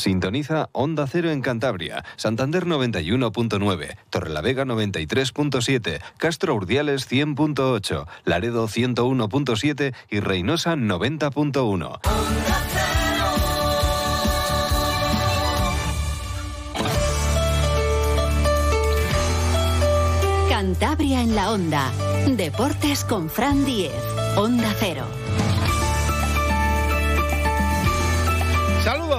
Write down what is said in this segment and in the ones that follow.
Sintoniza Onda Cero en Cantabria, Santander 91.9, Torrelavega 93.7, Castro Urdiales 100.8, Laredo 101.7 y Reynosa 90.1. Cantabria en la Onda. Deportes con Fran Diez. Onda Cero.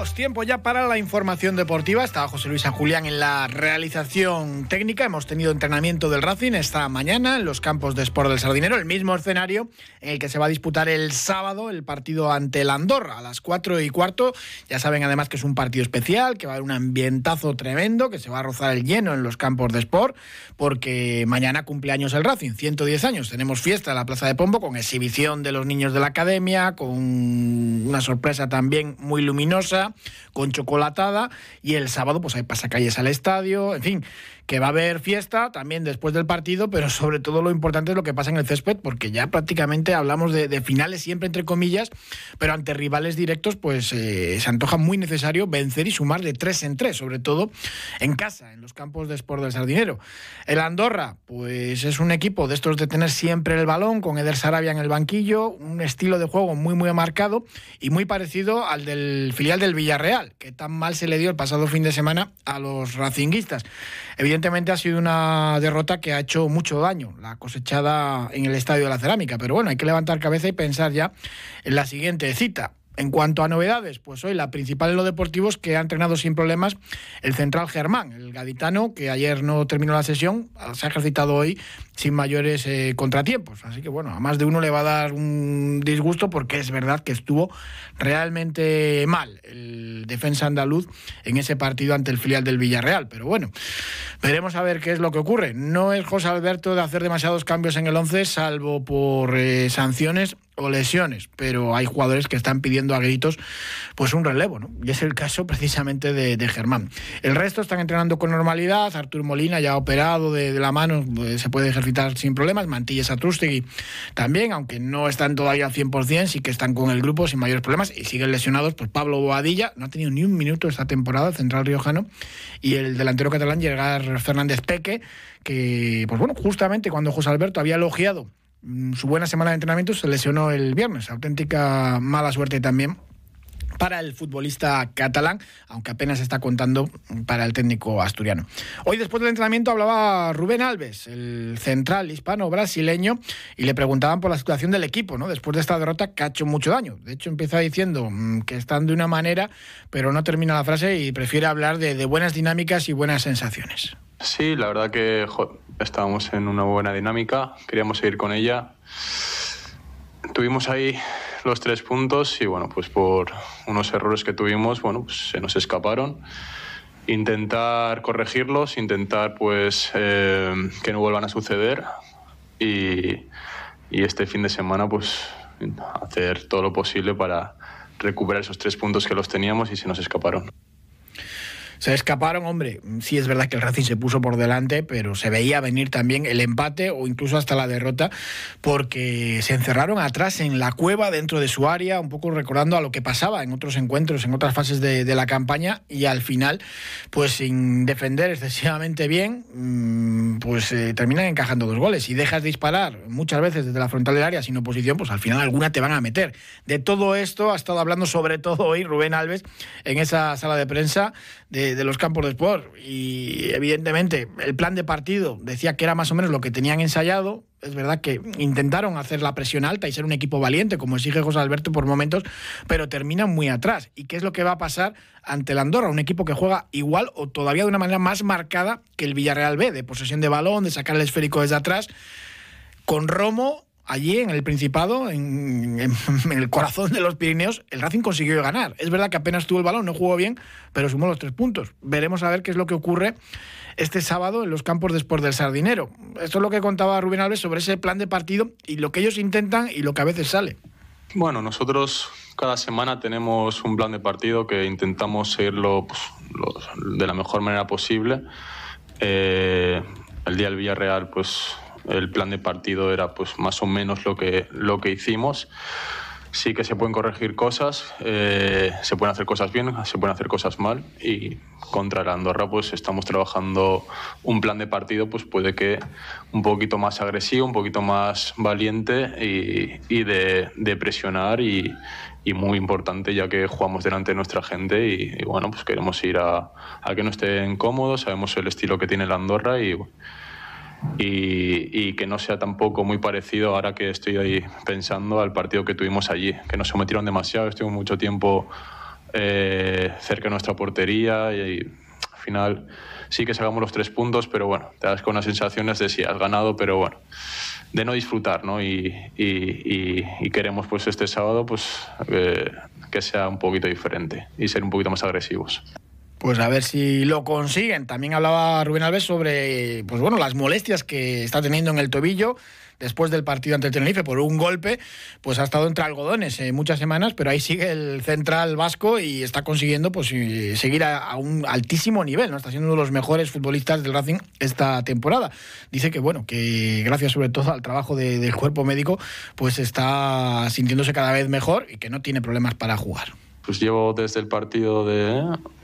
Saludos, tiempo ya para la información deportiva. Estaba José Luis San Julián en la realización técnica. Hemos tenido entrenamiento del Racing esta mañana en los campos de Sport del Sardinero, el mismo escenario en el que se va a disputar el sábado el partido ante el Andorra a las 4 y cuarto. Ya saben además que es un partido especial, que va a haber un ambientazo tremendo, que se va a rozar el lleno en los campos de Sport, porque mañana cumpleaños el Racing, 110 años. Tenemos fiesta en la Plaza de Pombo con exhibición de los niños de la academia, con una sorpresa también muy luminosa con chocolatada, y el sábado pues hay pasacalles al estadio, en fin, que va a haber fiesta también después del partido, pero sobre todo lo importante es lo que pasa en el césped, porque ya prácticamente hablamos de, finales siempre entre comillas, pero ante rivales directos pues eh, se antoja muy necesario vencer y sumar de tres en tres, sobre todo en casa, en los campos de Sport del Sardinero. El Andorra pues es un equipo de estos de tener siempre el balón, con Eder Sarabia en el banquillo, un estilo de juego muy muy marcado y muy parecido al del filial del Villarreal, que tan mal se le dio el pasado fin de semana a los racinguistas. Evidentemente ha sido una derrota que ha hecho mucho daño, la cosechada en el Estadio de la Cerámica, pero bueno, hay que levantar cabeza y pensar ya en la siguiente cita. En cuanto a novedades, pues hoy la principal en los deportivos que ha entrenado sin problemas el central Germán, el gaditano, que ayer no terminó la sesión, se ha ejercitado hoy sin mayores eh, contratiempos. Así que bueno, a más de uno le va a dar un disgusto porque es verdad que estuvo realmente mal el defensa andaluz en ese partido ante el filial del Villarreal. Pero bueno, veremos a ver qué es lo que ocurre. No es José Alberto de hacer demasiados cambios en el 11, salvo por eh, sanciones lesiones, pero hay jugadores que están pidiendo a gritos pues un relevo, ¿no? Y es el caso precisamente de, Germán. El resto están entrenando con normalidad, Artur Molina ya ha operado de, la mano, pues, se puede ejercitar sin problemas, Mantillas Atrustegui también, aunque no están todavía al 100%, sí que están con el grupo sin mayores problemas y siguen lesionados, pues Pablo Boadilla no ha tenido ni un minuto esta temporada, central riojano, y el delantero catalán Llegar Fernández Peque, que, pues bueno, justamente cuando José Alberto había elogiado su buena semana de entrenamiento se lesionó el viernes. Auténtica mala suerte también para el futbolista catalán, aunque apenas está contando para el técnico asturiano. Hoy después del entrenamiento hablaba Rubén Alves, el central hispano-brasileño, y le preguntaban por la situación del equipo, ¿no? Después de esta derrota que ha hecho mucho daño. De hecho, empieza diciendo mm, que están de una manera, pero no termina la frase y prefiere hablar de, buenas dinámicas y buenas sensaciones. Sí, la verdad que estábamos en una buena dinámica, queríamos seguir con ella. Tuvimos ahí los tres puntos y bueno, pues por unos errores que tuvimos, bueno, pues se nos escaparon. Intentar corregirlos, intentar pues eh, que no vuelvan a suceder y, y este fin de semana pues hacer todo lo posible para recuperar esos tres puntos que los teníamos y se nos escaparon. Se escaparon, hombre. Sí es verdad que el Racing se puso por delante, pero se veía venir también el empate o incluso hasta la derrota, porque se encerraron atrás en la cueva dentro de su área, un poco recordando a lo que pasaba en otros encuentros, en otras fases de, la campaña, y al final, pues sin defender excesivamente bien, mm, pues eh, terminan encajando dos goles. Si dejas disparar muchas veces desde la frontal del área sin oposición, pues al final alguna te van a meter. De todo esto ha estado hablando sobre todo hoy Rubén Alves en esa sala de prensa de, los campos de sport. Y evidentemente el plan de partido decía que era más o menos lo que tenían ensayado. Es verdad que intentaron hacer la presión alta y ser un equipo valiente, como exige José Alberto por momentos, pero terminan muy atrás. ¿Y qué es lo que va a pasar ante el Andorra? Un equipo que juega igual o todavía de una manera más marcada que el Villarreal B, de posesión de balón, de sacar el esférico desde atrás, con Romo allí en el Principado, en, el corazón de los Pirineos, el Racing consiguió ganar. Es verdad que apenas tuvo el balón, no jugó bien, pero sumó los tres puntos. Veremos a ver qué es lo que ocurre este sábado en los campos de Sport del Sardinero. Esto es lo que contaba Rubén Alves sobre ese plan de partido y lo que ellos intentan y lo que a veces sale. Bueno, nosotros cada semana tenemos un plan de partido que intentamos seguirlo pues, de la mejor manera posible. Eh, el día del Villarreal, pues el plan de partido era pues más o menos lo que, lo que hicimos. sí que se pueden corregir cosas, eh, se pueden hacer cosas bien, se pueden hacer cosas mal y contra la Andorra pues estamos trabajando un plan de partido pues puede que un poquito más agresivo, un poquito más valiente y, de, presionar y, muy importante ya que jugamos delante de nuestra gente y, bueno pues queremos ir a, a, que no estén cómodos, sabemos el estilo que tiene la Andorra y y, que no sea tampoco muy parecido ahora que estoy ahí pensando al partido que tuvimos allí, que nos sometieron demasiado, estuvimos mucho tiempo eh, cerca de nuestra portería y, al final sí que sacamos los tres puntos, pero bueno, te das con las sensaciones de si has ganado, pero bueno, de no disfrutar, ¿no? Y, queremos pues este sábado pues eh, que sea un poquito diferente y ser un poquito más agresivos. Pues a ver si lo consiguen. También hablaba Rubén Alves sobre pues bueno, las molestias que está teniendo en el tobillo después del partido ante Tenerife por un golpe, pues ha estado entre algodones eh, muchas semanas, pero ahí sigue el central vasco y está consiguiendo pues eh, seguir a, un altísimo nivel, ¿no? Está siendo uno de los mejores futbolistas del Racing esta temporada. Dice que bueno, que gracias sobre todo al trabajo del cuerpo médico, pues está sintiéndose cada vez mejor y que no tiene problemas para jugar pues llevo desde el partido de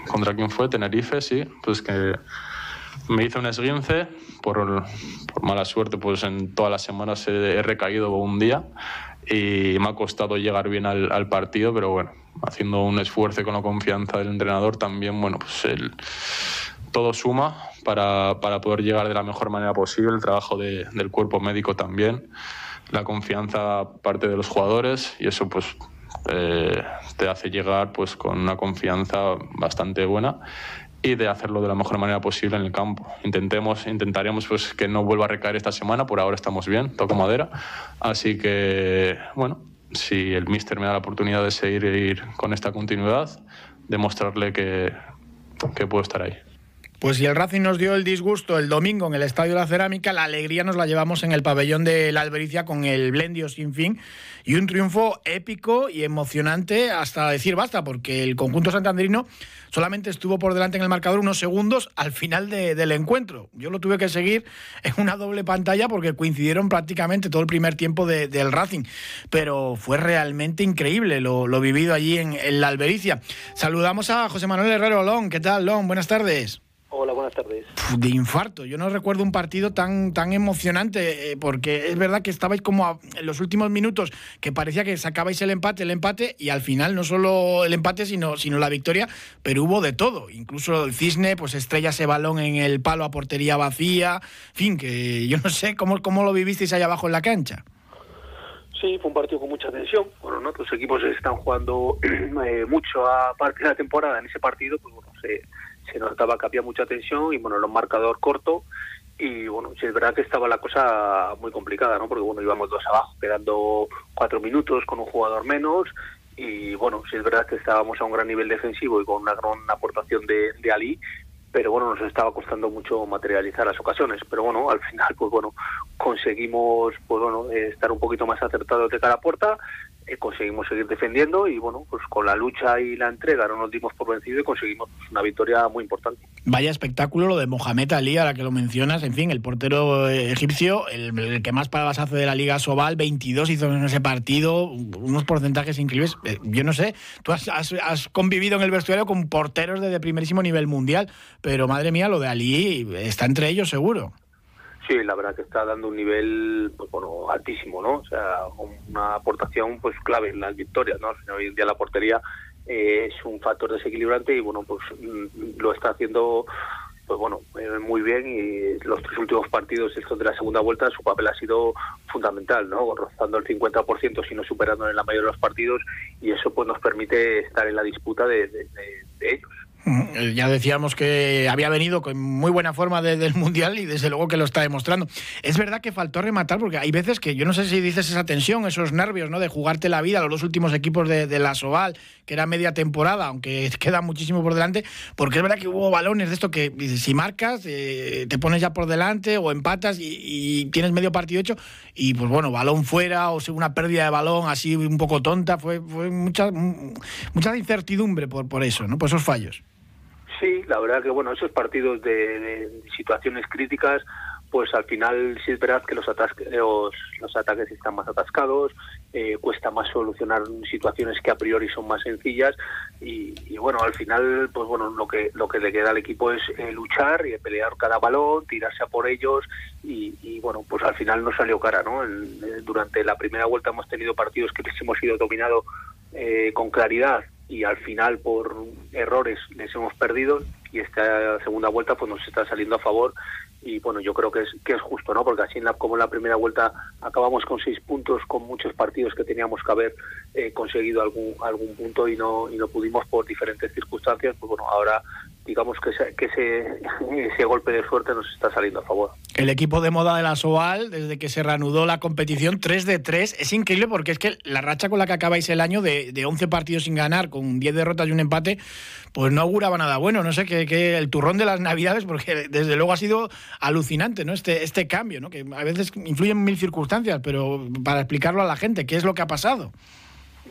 contra quién fue Tenerife sí. Pues que me hizo un esguince. Por, por mala suerte pues en todas las semanas he, recaído un día y me ha costado llegar bien al, al, partido pero bueno haciendo un esfuerzo con la confianza del entrenador también bueno pues el, todo suma para, para, poder llegar de la mejor manera posible. El trabajo de, del cuerpo médico también la confianza parte de los jugadores y eso pues eh, te hace llegar pues con una confianza bastante buena y de hacerlo de la mejor manera posible en el campo. Intentemos, intentaremos pues que no vuelva a recaer esta semana, por ahora estamos bien, toco madera, así que bueno, si el míster me da la oportunidad de seguir ir con esta continuidad, demostrarle que, que puedo estar ahí. Pues si el Racing nos dio el disgusto el domingo en el Estadio de la Cerámica, la alegría nos la llevamos en el pabellón de la Albericia con el Blendio sin fin y un triunfo épico y emocionante hasta decir basta, porque el conjunto santanderino solamente estuvo por delante en el marcador unos segundos al final del encuentro. Yo lo tuve que seguir en una doble pantalla porque coincidieron prácticamente todo el primer tiempo del Racing, pero fue realmente increíble lo, vivido allí en, en, la Albericia. Saludamos a José Manuel Herrero Lón. ¿Qué tal, Lón? Buenas tardes. Buenas tardes. De infarto. Yo no recuerdo un partido tan, tan emocionante, eh, porque es verdad que estabais como en los últimos minutos, que parecía que sacabais el empate, el empate, y al final no solo el empate, sino, sino la victoria, pero hubo de todo. Incluso el Cisne, pues estrella ese balón en el palo a portería vacía. En fin, que yo no sé cómo, cómo lo vivisteis ahí abajo en la cancha. Sí, fue un partido con mucha tensión. Bueno, ¿no? los equipos están jugando eh, mucho a parte de la temporada en ese partido, pues bueno, se se notaba que había mucha tensión y bueno, era un marcador corto y bueno, sí es verdad que estaba la cosa muy complicada, ¿no? Porque bueno, íbamos dos abajo, quedando cuatro minutos con un jugador menos y bueno, sí es verdad que estábamos a un gran nivel defensivo y con una gran aportación de, de Ali, pero bueno, nos estaba costando mucho materializar las ocasiones, pero bueno, al final pues bueno, conseguimos pues bueno, estar un poquito más acertados de cara a puerta eh, conseguimos seguir defendiendo y bueno, pues con la lucha y la entrega no nos dimos por vencido y conseguimos una victoria muy importante. Vaya espectáculo lo de Mohamed Ali, ahora que lo mencionas, en fin, el portero eh, egipcio, el, que más paradas hace de la Liga Sobal, 22 hizo en ese partido, unos porcentajes increíbles. Eh, yo no sé, tú has, convivido en el vestuario con porteros de primerísimo nivel mundial, pero madre mía, lo de Ali está entre ellos seguro. Sí, la verdad que está dando un nivel pues, bueno, altísimo, ¿no? O sea, una aportación pues clave en las victorias, ¿no? Hoy en día la portería eh, es un factor desequilibrante y bueno, pues mm, lo está haciendo pues bueno, eh, muy bien y los tres últimos partidos estos de la segunda vuelta su papel ha sido fundamental, ¿no? Rozando el 50% sino superando en la mayoría de los partidos y eso pues nos permite estar en la disputa de ellos. Eh, ya decíamos que había venido con muy buena forma del Mundial y desde luego que lo está demostrando. Es verdad que faltó rematar porque hay veces que yo no sé si dices esa tensión, esos nervios, ¿no? De jugarte la vida, los dos últimos equipos de, la Soval, que era media temporada, aunque queda muchísimo por delante, porque es verdad que hubo balones de esto que si marcas, eh, te pones ya por delante o empatas y, tienes medio partido hecho y pues bueno, balón fuera o una pérdida de balón así un poco tonta, fue, fue mucha, mucha incertidumbre por, por eso, ¿no? Por esos fallos. Sí, la verdad que bueno, esos partidos de, situaciones críticas, pues al final sí es verdad que los, los, ataques están más atascados, eh, cuesta más solucionar situaciones que a priori son más sencillas y, bueno, al final pues bueno, lo que lo que le queda al equipo es eh, luchar y pelear cada balón, tirarse a por ellos y, bueno, pues al final no salió cara, ¿no? durante la primera vuelta hemos tenido partidos que hemos ido dominado eh, con claridad y al final por errores les hemos perdido y esta segunda vuelta pues nos está saliendo a favor y bueno yo creo que es que es justo no porque así en la, como en la primera vuelta acabamos con seis puntos con muchos partidos que teníamos que haber eh, conseguido algún algún punto y no y no pudimos por diferentes circunstancias pues bueno ahora digamos que, ese, que ese, ese, golpe de suerte nos está saliendo a favor. El equipo de moda de la Soal, desde que se reanudó la competición, 3 de 3, es increíble porque es que la racha con la que acabáis el año de, de 11 partidos sin ganar, con 10 derrotas y un empate, pues no auguraba nada bueno. No sé, que, que, el turrón de las Navidades, porque desde luego ha sido alucinante, ¿no? Este, este cambio, ¿no? Que a veces influyen mil circunstancias, pero para explicarlo a la gente, ¿qué es lo que ha pasado?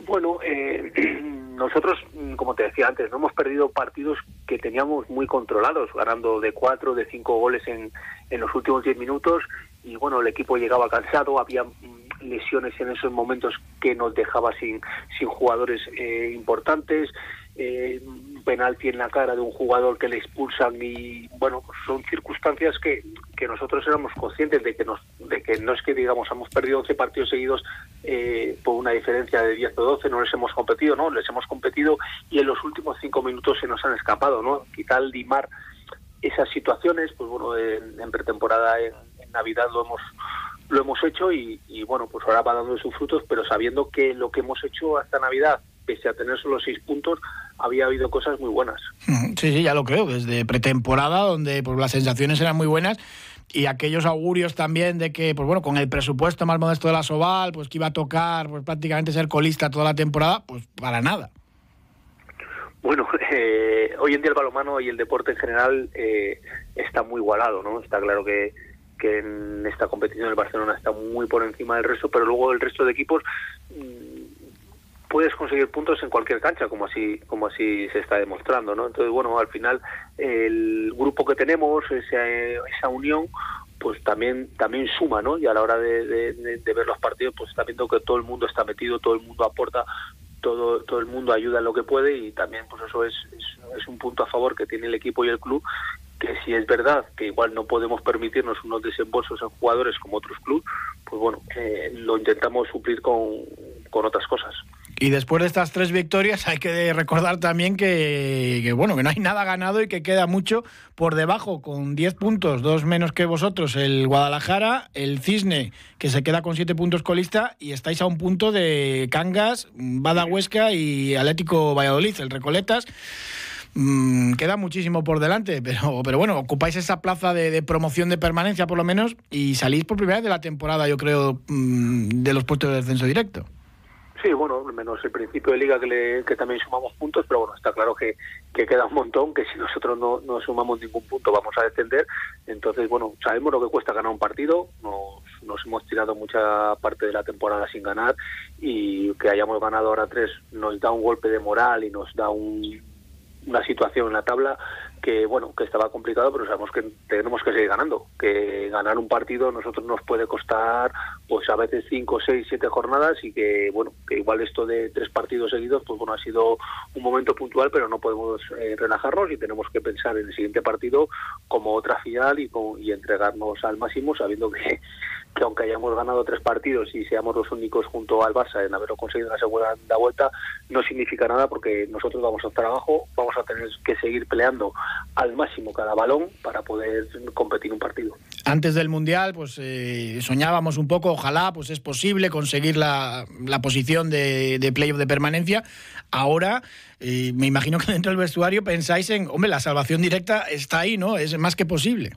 Bueno, eh, nosotros, como te decía antes, no hemos perdido partidos que teníamos muy controlados, ganando de cuatro, de cinco goles en, en los últimos diez minutos y bueno, el equipo llegaba cansado, había lesiones en esos momentos que nos dejaba sin, sin jugadores eh, importantes, eh, penalti en la cara de un jugador que le expulsan y bueno, son circunstancias que, que nosotros éramos conscientes de que, nos, de que no es que digamos hemos perdido 11 partidos seguidos eh, por una diferencia de 10 o 12, no les hemos competido, no, les hemos competido y en los últimos cinco minutos se nos han escapado, ¿no? Quitar limar esas situaciones, pues bueno, en, pretemporada, en, Navidad lo hemos lo hemos hecho y, y, bueno, pues ahora va dando sus frutos, pero sabiendo que lo que hemos hecho hasta Navidad, pese a tener solo seis puntos, había habido cosas muy buenas. Sí, sí, ya lo creo, desde pretemporada, donde pues las sensaciones eran muy buenas y aquellos augurios también de que, pues bueno, con el presupuesto más modesto de la Soval, pues que iba a tocar pues prácticamente ser colista toda la temporada, pues para nada. Bueno, eh, hoy en día el balomano y el deporte en general eh, está muy igualado, ¿no? Está claro que, que en esta competición el Barcelona está muy por encima del resto, pero luego el resto de equipos mm, puedes conseguir puntos en cualquier cancha, como así, como así se está demostrando, ¿no? Entonces, bueno, al final el grupo que tenemos, esa, esa unión, pues también también suma, ¿no? Y a la hora de, ver los partidos, pues está viendo que todo el mundo está metido, todo el mundo aporta, todo todo el mundo ayuda en lo que puede y también, pues eso es, es, un punto a favor que tiene el equipo y el club que si es verdad que igual no podemos permitirnos unos desembolsos en jugadores como otros clubes, pues bueno, eh, lo intentamos suplir con, con otras cosas. Y después de estas tres victorias hay que recordar también que, bueno, que no hay nada ganado y que queda mucho por debajo, con 10 puntos, dos menos que vosotros, el Guadalajara, el Cisne, que se queda con 7 puntos colista, y estáis a un punto de Cangas, Bada Huesca y Atlético Valladolid, el Recoletas. Mm, queda muchísimo por delante, pero, pero bueno, ocupáis esa plaza de, promoción de permanencia por lo menos y salís por primera vez de la temporada, yo creo, mm, de los puestos de descenso directo. Sí, bueno, menos el principio de liga que, le, que también sumamos puntos, pero bueno, está claro que, que queda un montón, que si nosotros no, no sumamos ningún punto vamos a descender. Entonces, bueno, sabemos lo que cuesta ganar un partido, nos, nos hemos tirado mucha parte de la temporada sin ganar y que hayamos ganado ahora tres nos da un golpe de moral y nos da un, una situación en la tabla que bueno que estaba complicado pero sabemos que tenemos que seguir ganando que ganar un partido a nosotros nos puede costar pues a veces cinco seis siete jornadas y que bueno que igual esto de tres partidos seguidos pues bueno ha sido un momento puntual pero no podemos eh, relajarnos y tenemos que pensar en el siguiente partido como otra final y, y entregarnos al máximo sabiendo que que aunque hayamos ganado tres partidos y seamos los únicos junto al Barça en haberlo conseguido en la segunda vuelta, no significa nada porque nosotros vamos a estar abajo, vamos a tener que seguir peleando al máximo cada balón para poder competir un partido. Antes del Mundial, pues eh, soñábamos un poco, ojalá pues es posible conseguir la, la posición de, de playoff de permanencia. Ahora, eh, me imagino que dentro del vestuario pensáis en, hombre, la salvación directa está ahí, ¿no? Es más que posible.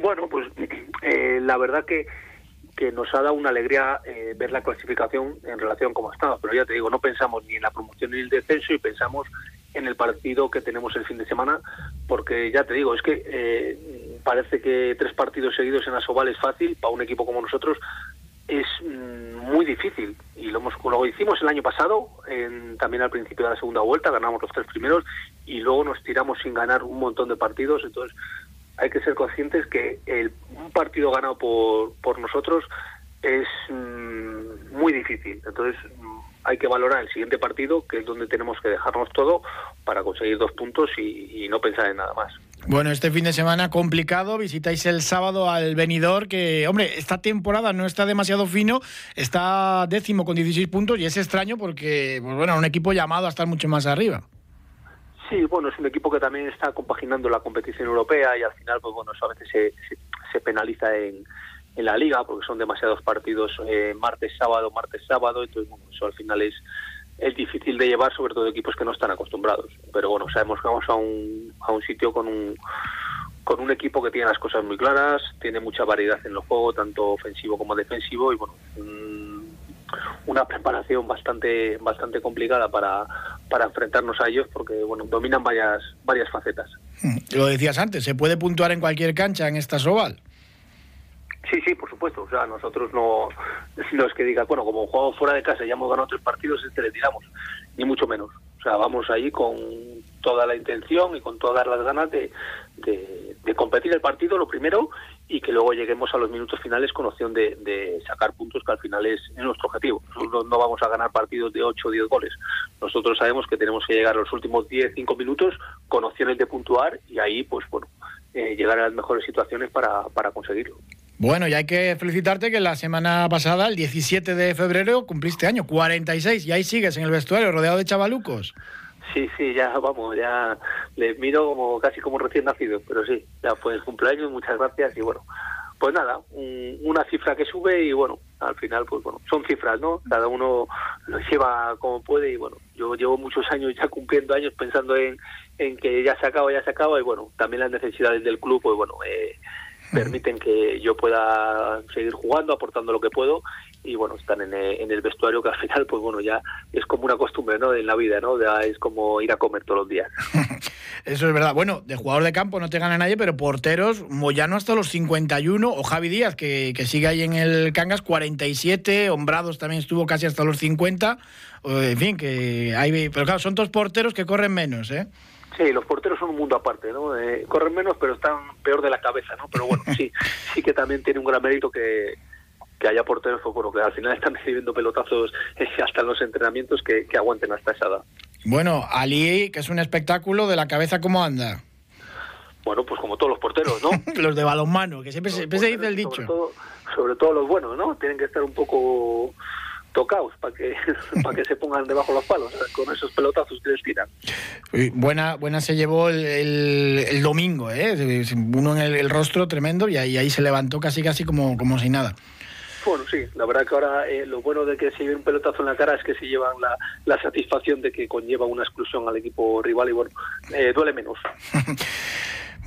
Bueno, pues eh, la verdad que que nos ha dado una alegría eh, ver la clasificación en relación a cómo estaba. Pero ya te digo, no pensamos ni en la promoción ni en el descenso y pensamos en el partido que tenemos el fin de semana, porque ya te digo, es que eh, parece que tres partidos seguidos en Asobal es fácil, para un equipo como nosotros es mm, muy difícil. Y lo, hemos, lo hicimos el año pasado, también al principio de la segunda vuelta, ganamos los tres primeros y luego nos tiramos sin ganar un montón de partidos. Entonces, hay que ser conscientes que el, un partido ganado por, por nosotros es mm, muy difícil. Entonces mm, hay que valorar el siguiente partido, que es donde tenemos que dejarnos todo para conseguir dos puntos y, no pensar en nada más. Bueno, este fin de semana complicado, visitáis el sábado al Benidorm, que, hombre, esta temporada no está demasiado fino, está décimo con 16 puntos y es extraño porque, pues bueno, un equipo llamado a estar mucho más arriba. Sí, bueno, es un equipo que también está compaginando la competición europea y al final, pues bueno, eso a veces se, se, penaliza en, en, la liga porque son demasiados partidos eh, martes, sábado, martes, sábado, entonces bueno, eso al final es, es difícil de llevar, sobre todo equipos que no están acostumbrados. Pero bueno, sabemos que vamos a un, a un sitio con un, con un equipo que tiene las cosas muy claras, tiene mucha variedad en el juego, tanto ofensivo como defensivo, y bueno, una preparación bastante bastante complicada para, para enfrentarnos a ellos porque bueno dominan varias varias facetas. Lo decías antes, se puede puntuar en cualquier cancha en esta Soval. Sí, sí, por supuesto. O sea, nosotros no, no es que diga, bueno, como jugamos fuera de casa y ya hemos ganado tres partidos, este le tiramos, ni mucho menos. O sea, vamos ahí con toda la intención y con todas las ganas de, de, de competir el partido, lo primero, y que luego lleguemos a los minutos finales con opción de, sacar puntos, que al final es, es nuestro objetivo. No vamos a ganar partidos de 8 o 10 goles. Nosotros sabemos que tenemos que llegar a los últimos 10, 5 minutos con opciones de puntuar y ahí, pues bueno, eh, llegar a las mejores situaciones para, para conseguirlo. Bueno, y hay que felicitarte que la semana pasada, el 17 de febrero, cumpliste año, 46, y ahí sigues en el vestuario, rodeado de chavalucos. Sí, sí, ya vamos, ya les miro como casi como recién nacido, pero sí, ya fue el cumpleaños, muchas gracias y bueno, pues nada, un, una cifra que sube y bueno, al final pues bueno, son cifras, ¿no? Cada uno lo lleva como puede y bueno, yo llevo muchos años ya cumpliendo años pensando en, en que ya se acaba, ya se acaba y bueno, también las necesidades del club, pues bueno, eh, permiten que yo pueda seguir jugando, aportando lo que puedo y bueno, están en el, en el, vestuario que al final pues bueno, ya es como una costumbre, ¿no? En la vida, ¿no? Ya es como ir a comer todos los días. Eso es verdad. Bueno, de jugador de campo no te gana nadie, pero porteros, Moyano hasta los 51 o Javi Díaz que, que sigue ahí en el Cangas 47, Hombrados también estuvo casi hasta los 50. En fin, que hay pero claro, son dos porteros que corren menos, ¿eh? Sí, los porteros son un mundo aparte, ¿no? Eh, corren menos, pero están peor de la cabeza, ¿no? Pero bueno, sí, sí que también tiene un gran mérito que, que haya porteros pues, bueno, que al final están recibiendo pelotazos hasta en los entrenamientos que, que, aguanten hasta esa edad. Bueno, Ali, que es un espectáculo de la cabeza, ¿cómo anda? Bueno, pues como todos los porteros, ¿no? los de balonmano, que siempre, siempre se dice el dicho. Sobre todo, sobre todo los buenos, ¿no? Tienen que estar un poco tocaos para que para que se pongan debajo los palos con esos pelotazos que les tiran. Buena buena se llevó el, el, el domingo, ¿eh? uno en el, el, rostro tremendo y ahí, ahí se levantó casi casi como, como si nada. Bueno, sí, la verdad que ahora eh, lo bueno de que se lleve un pelotazo en la cara es que se llevan la, la satisfacción de que conlleva una exclusión al equipo rival y bueno, eh, duele menos.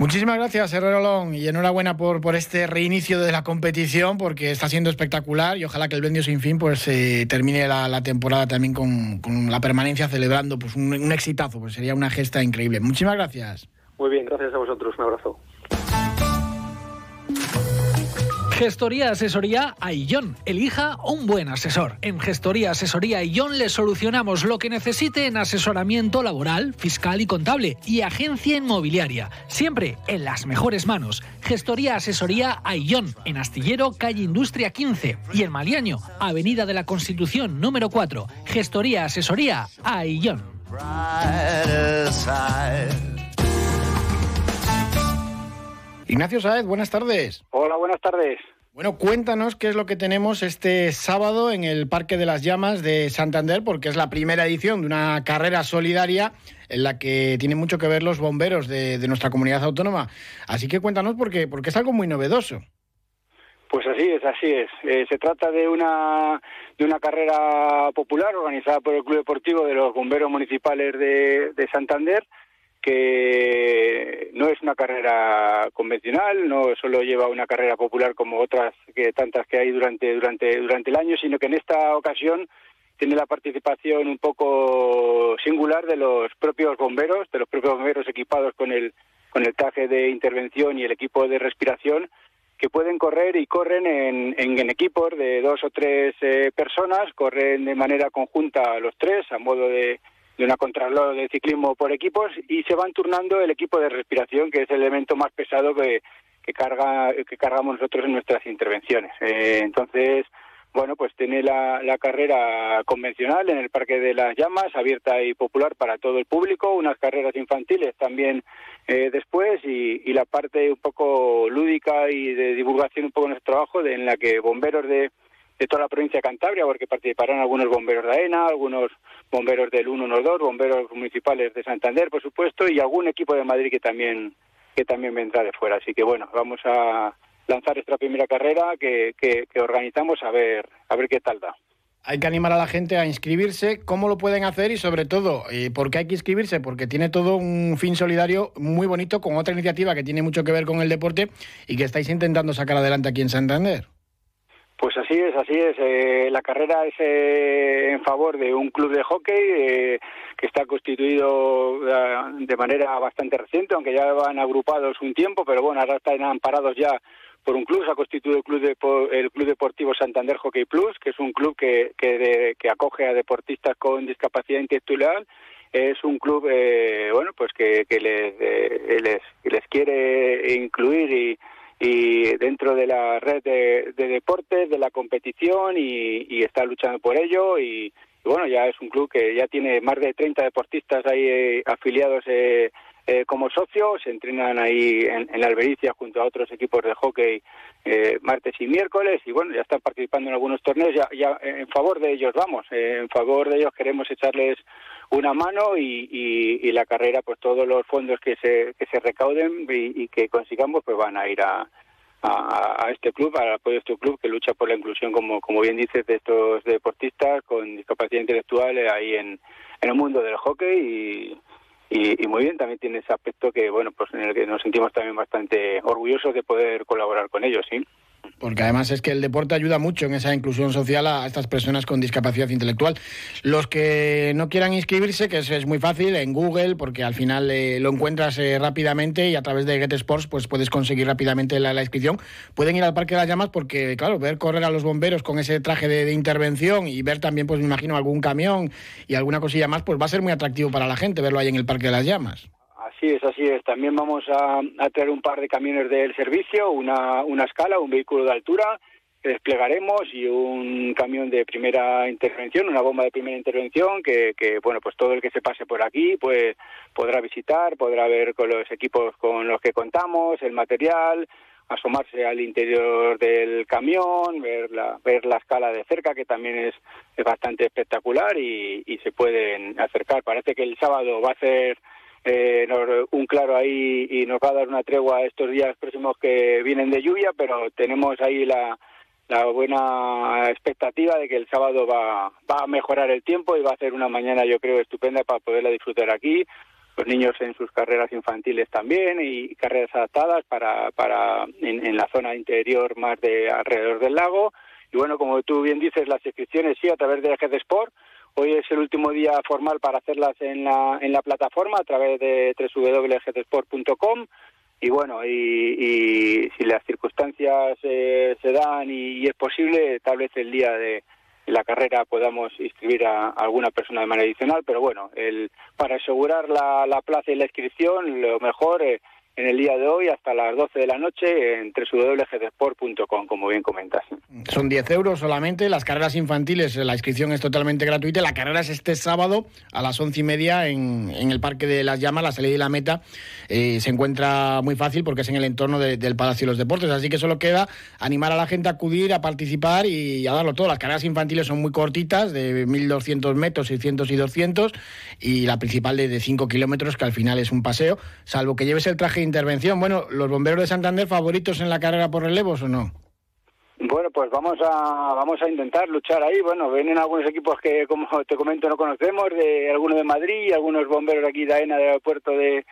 Muchísimas gracias, Herrero Long, y enhorabuena por, por este reinicio de la competición, porque está siendo espectacular y ojalá que el Bendio Sin Fin pues eh, termine la, la, temporada también con, con, la permanencia celebrando pues un, un exitazo, pues sería una gesta increíble. Muchísimas gracias. Muy bien, gracias a vosotros, un abrazo. Gestoría Asesoría Aillón. Elija un buen asesor. En Gestoría Asesoría Aillón le solucionamos lo que necesite en asesoramiento laboral, fiscal y contable y agencia inmobiliaria. Siempre en las mejores manos. Gestoría Asesoría Aillón. En Astillero, calle Industria 15. Y en Maliaño, Avenida de la Constitución número 4. Gestoría Asesoría Aillón. Ignacio Saez, buenas tardes. Hola, buenas tardes. Bueno, cuéntanos qué es lo que tenemos este sábado en el Parque de las Llamas de Santander, porque es la primera edición de una carrera solidaria en la que tienen mucho que ver los bomberos de, nuestra comunidad autónoma. Así que cuéntanos porque, porque es algo muy novedoso. Pues así es, así es. Eh, se trata de una de una carrera popular organizada por el Club Deportivo de los Bomberos Municipales de Santander que no es una carrera convencional, no solo lleva una carrera popular como otras que tantas que hay durante durante durante el año, sino que en esta ocasión tiene la participación un poco singular de los propios bomberos, de los propios bomberos equipados con el con el traje de intervención y el equipo de respiración que pueden correr y corren en, en, equipos de dos o tres eh, personas, corren de manera conjunta los tres a modo de de una contrarreloj de ciclismo por equipos y se van turnando el equipo de respiración, que es el elemento más pesado que, que carga que cargamos nosotros en nuestras intervenciones. Eh, entonces, bueno, pues tiene la, la, carrera convencional en el Parque de las Llamas, abierta y popular para todo el público, unas carreras infantiles también eh, después y, y, la parte un poco lúdica y de divulgación un poco de nuestro trabajo, de, en la que bomberos de, de toda la provincia de Cantabria, porque participarán algunos bomberos de AENA, algunos bomberos del 112, bomberos municipales de Santander, por supuesto, y algún equipo de Madrid que también que también vendrá de fuera. Así que bueno, vamos a lanzar esta primera carrera que, que, que organizamos a ver a ver qué tal da. Hay que animar a la gente a inscribirse. ¿Cómo lo pueden hacer? Y sobre todo, eh, ¿por qué hay que inscribirse? Porque tiene todo un fin solidario muy bonito con otra iniciativa que tiene mucho que ver con el deporte y que estáis intentando sacar adelante aquí en Santander. Pues así es, así es. Eh, la carrera es eh, en favor de un club de hockey eh, que está constituido eh, de manera bastante reciente, aunque ya van agrupados un tiempo, pero bueno, ahora están amparados ya por un club. Se ha constituido el Club, de, el club Deportivo Santander Hockey Plus, que es un club que, que, de, que acoge a deportistas con discapacidad intelectual es un club eh, bueno pues que, que les, eh, les, les quiere incluir y y dentro de la red de, de deportes, de la competición y, y, está luchando por ello. Y, y, bueno, ya es un club que ya tiene más de 30 deportistas ahí eh, afiliados eh, eh, como socios, entrenan ahí en, en, la Albericia junto a otros equipos de hockey eh, martes y miércoles y bueno, ya están participando en algunos torneos, ya, ya en favor de ellos vamos, en favor de ellos queremos echarles una mano y, y, la carrera, pues todos los fondos que se, que se recauden y, que consigamos, pues van a ir a, a, a, este club, al apoyo de este club que lucha por la inclusión, como, como bien dices, de estos deportistas con discapacidad intelectual ahí en, en el mundo del hockey y, y, y, muy bien, también tiene ese aspecto que, bueno, pues en el que nos sentimos también bastante orgullosos de poder colaborar con ellos, ¿sí? Porque además es que el deporte ayuda mucho en esa inclusión social a estas personas con discapacidad intelectual. Los que no quieran inscribirse, que es, muy fácil, en Google, porque al final eh, lo encuentras eh, rápidamente y a través de Get Sports pues puedes conseguir rápidamente la, la, inscripción. Pueden ir al Parque de las Llamas porque, claro, ver correr a los bomberos con ese traje de, de, intervención y ver también, pues me imagino, algún camión y alguna cosilla más, pues va a ser muy atractivo para la gente verlo ahí en el Parque de las Llamas. Así es, así es. También vamos a, a traer un par de camiones del servicio, una, una escala, un vehículo de altura que desplegaremos y un camión de primera intervención, una bomba de primera intervención que, que, bueno, pues todo el que se pase por aquí pues podrá visitar, podrá ver con los equipos con los que contamos, el material, asomarse al interior del camión, ver la, ver la escala de cerca, que también es, es bastante espectacular y se pueden acercar. Parece que el sábado va a ser eh, un claro ahí y nos va a dar una tregua estos días próximos que vienen de lluvia, pero tenemos ahí la, la buena expectativa de que el sábado va, va a mejorar el tiempo y va a ser una mañana, yo creo, estupenda para poderla disfrutar aquí. Los niños en sus carreras infantiles también y carreras adaptadas para, para en, la zona interior más de alrededor del lago. Y bueno, como tú bien dices, las inscripciones sí a través de Eje Sport Hoy es el último día formal para hacerlas en la, en la plataforma a través de www.gtsport.com y bueno, y, y, si las circunstancias eh, se dan y, es posible, tal vez el día de la carrera podamos inscribir a, a alguna persona de manera adicional, pero bueno, el, para asegurar la, la plaza y la inscripción, lo mejor eh, en el día de hoy hasta las 12 de la noche en www.gdsport.com, como bien comentas. Son 10 euros solamente, las carreras infantiles, la inscripción es totalmente gratuita, la carrera es este sábado a las once y media en, en el Parque de las Llamas, la salida y la meta eh, se encuentra muy fácil porque es en el entorno de, del Palacio de los Deportes, así que solo queda animar a la gente a acudir, a participar y a darlo todo. Las carreras infantiles son muy cortitas, de 1.200 metros, 600 y 200, y la principal de, de 5 kilómetros, que al final es un paseo, salvo que lleves el traje intervención. Bueno, ¿los bomberos de Santander favoritos en la carrera por relevos o no? Bueno, pues vamos a vamos a intentar luchar ahí. Bueno, vienen algunos equipos que, como te comento, no conocemos, de algunos de Madrid, algunos bomberos aquí de AENA del aeropuerto de,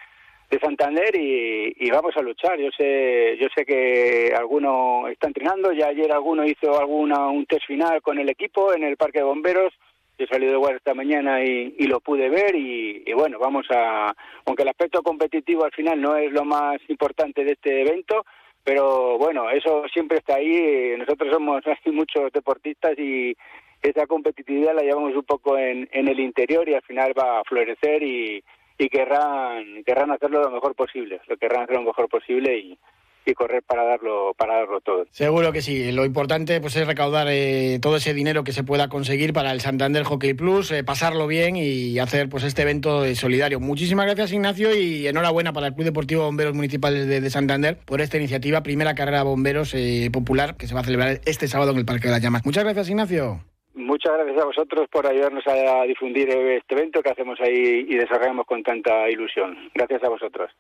de Santander y, y, vamos a luchar. Yo sé yo sé que alguno está entrenando. Ya ayer alguno hizo alguna un test final con el equipo en el parque de bomberos yo salido de guardia esta mañana y, lo pude ver y, bueno, vamos a, aunque el aspecto competitivo al final no es lo más importante de este evento, pero bueno, eso siempre está ahí, nosotros somos muchos deportistas y, esa competitividad la llevamos un poco en, en el interior y al final va a florecer y, y querrán, querrán hacerlo lo mejor posible, lo querrán hacer lo mejor posible y, y correr para darlo para darlo todo. Seguro que sí. Lo importante pues es recaudar eh, todo ese dinero que se pueda conseguir para el Santander Hockey Plus, eh, pasarlo bien y hacer pues este evento eh, solidario. Muchísimas gracias Ignacio y enhorabuena para el Club Deportivo Bomberos Municipales de, de Santander por esta iniciativa, primera carrera bomberos popular que se va a celebrar este sábado en el Parque de las Llamas. Muchas gracias Ignacio. Muchas gracias a vosotros por ayudarnos a difundir este evento que hacemos ahí y desarrollamos con tanta ilusión. Gracias a vosotros.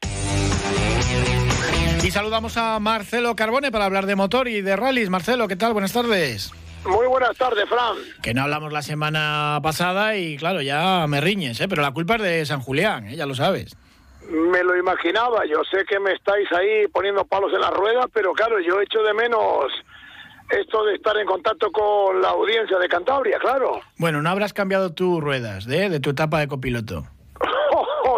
Y saludamos a Marcelo Carbone para hablar de motor y de rallies. Marcelo, ¿qué tal? Buenas tardes. Muy buenas tardes, Fran. Que no hablamos la semana pasada y claro, ya me riñes, ¿eh? pero la culpa es de San Julián, ¿eh? ya lo sabes. Me lo imaginaba, yo sé que me estáis ahí poniendo palos en las ruedas, pero claro, yo echo de menos esto de estar en contacto con la audiencia de Cantabria, claro. Bueno, no habrás cambiado tus ruedas ¿eh? de tu etapa de copiloto.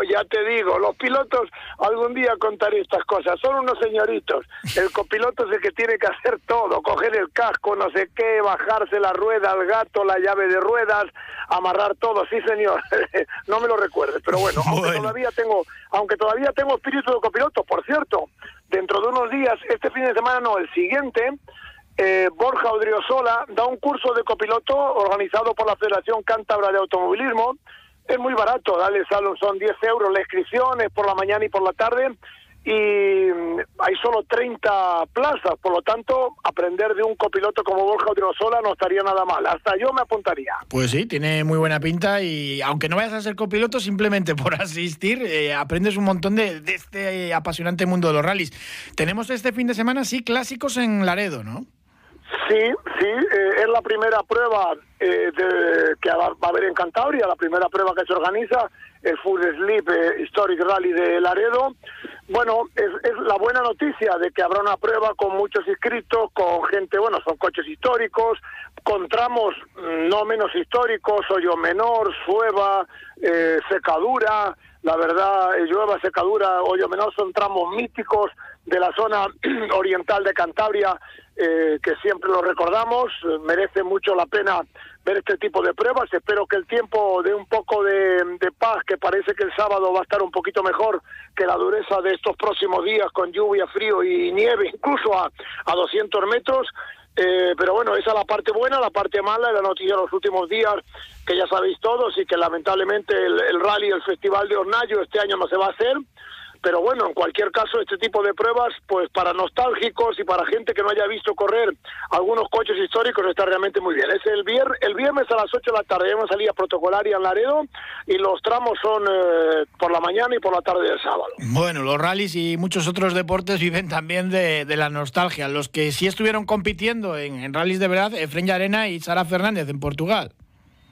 Ya te digo, los pilotos, algún día contaré estas cosas, son unos señoritos. El copiloto es el que tiene que hacer todo, coger el casco, no sé qué, bajarse la rueda, el gato, la llave de ruedas, amarrar todo, sí señor, no me lo recuerdes, pero bueno, bueno, aunque todavía tengo, aunque todavía tengo espíritu de copiloto, por cierto, dentro de unos días, este fin de semana no, el siguiente, eh, Borja Odriozola da un curso de copiloto organizado por la Federación Cántabra de Automovilismo, es muy barato, dale salón, son 10 euros la inscripción, es por la mañana y por la tarde, y mm, hay solo 30 plazas, por lo tanto, aprender de un copiloto como Borja Odriozola no estaría nada mal, hasta yo me apuntaría. Pues sí, tiene muy buena pinta y aunque no vayas a ser copiloto, simplemente por asistir, eh, aprendes un montón de, de este apasionante mundo de los rallies. Tenemos este fin de semana, sí, clásicos en Laredo, ¿no? Sí, sí, eh, es la primera prueba eh, de, que va a haber en Cantabria, la primera prueba que se organiza, el Full Sleep eh, Historic Rally de Laredo. Bueno, es, es, la buena noticia de que habrá una prueba con muchos inscritos, con gente, bueno, son coches históricos, con tramos mm, no menos históricos, Hoyo Menor, Sueva, eh, Secadura, la verdad, Llueva, Secadura, Hoyo Menor son tramos míticos de la zona oriental de Cantabria eh, que siempre lo recordamos, eh, merece mucho la pena ver este tipo de pruebas. Espero que el tiempo dé un poco de, de, paz, que parece que el sábado va a estar un poquito mejor que la dureza de estos próximos días con lluvia, frío y nieve, incluso a, a 200 metros. Eh, pero bueno, esa es la parte buena, la parte mala la noticia de los últimos días, que ya sabéis todos, y que lamentablemente el, el rally, el Festival de Hornallo este año no se va a hacer pero bueno, en cualquier caso, este tipo de pruebas, pues para nostálgicos y para gente que no haya visto correr algunos coches históricos, está realmente muy bien. Es el, vier el viernes a las 8 de la tarde, hay una salida protocolaria en Laredo y los tramos son eh, por la mañana y por la tarde del sábado. Bueno, los rallies y muchos otros deportes viven también de, de la nostalgia. Los que sí estuvieron compitiendo en, en rallies de verdad, Efren Arena y Sara Fernández en Portugal.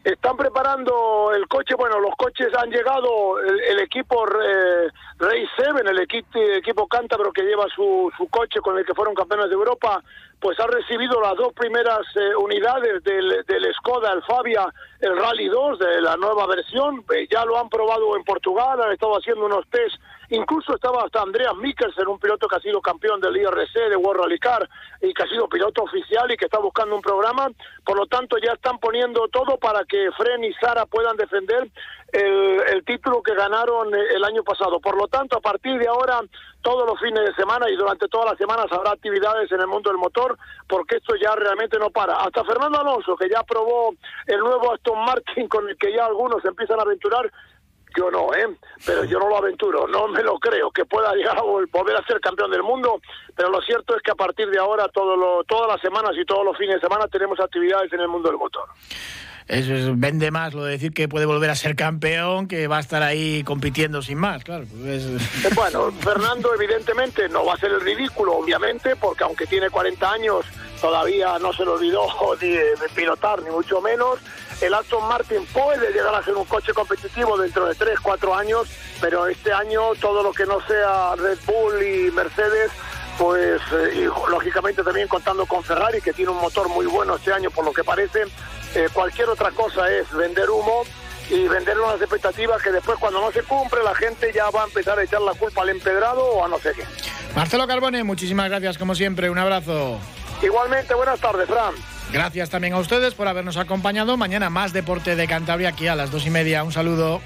Están preparando el coche, bueno, los coches han llegado, el, el equipo eh, Race 7, el equipo, equipo cántabro que lleva su, su coche con el que fueron campeones de Europa, pues ha recibido las dos primeras eh, unidades del, del Skoda, el Fabia, el Rally 2 de la nueva versión, eh, ya lo han probado en Portugal, han estado haciendo unos test Incluso estaba hasta Andreas Mikkelsen, un piloto que ha sido campeón del IRC de World Rally Car y que ha sido piloto oficial y que está buscando un programa. Por lo tanto, ya están poniendo todo para que Fren y Sara puedan defender el, el título que ganaron el año pasado. Por lo tanto, a partir de ahora, todos los fines de semana y durante todas las semanas habrá actividades en el mundo del motor, porque esto ya realmente no para. Hasta Fernando Alonso, que ya probó el nuevo Aston Martin con el que ya algunos empiezan a aventurar, yo no, ¿eh? Pero yo no lo aventuro, no me lo creo, que pueda llegar a volver a ser campeón del mundo, pero lo cierto es que a partir de ahora, todo lo, todas las semanas y todos los fines de semana tenemos actividades en el mundo del motor. Eso es, vende más lo de decir que puede volver a ser campeón, que va a estar ahí compitiendo sin más, claro. Pues es... Bueno, Fernando evidentemente no va a ser el ridículo, obviamente, porque aunque tiene 40 años, todavía no se le olvidó ni de pilotar, ni mucho menos. El Aston Martin puede llegar a ser un coche competitivo dentro de 3, 4 años, pero este año todo lo que no sea Red Bull y Mercedes pues eh, y, lógicamente también contando con Ferrari que tiene un motor muy bueno este año por lo que parece eh, cualquier otra cosa es vender humo y vender unas expectativas que después cuando no se cumple la gente ya va a empezar a echar la culpa al empedrado o a no sé qué. Marcelo Carbone, muchísimas gracias como siempre, un abrazo. Igualmente, buenas tardes, Fran. Gracias también a ustedes por habernos acompañado. Mañana más deporte de Cantabria aquí a las dos y media. Un saludo.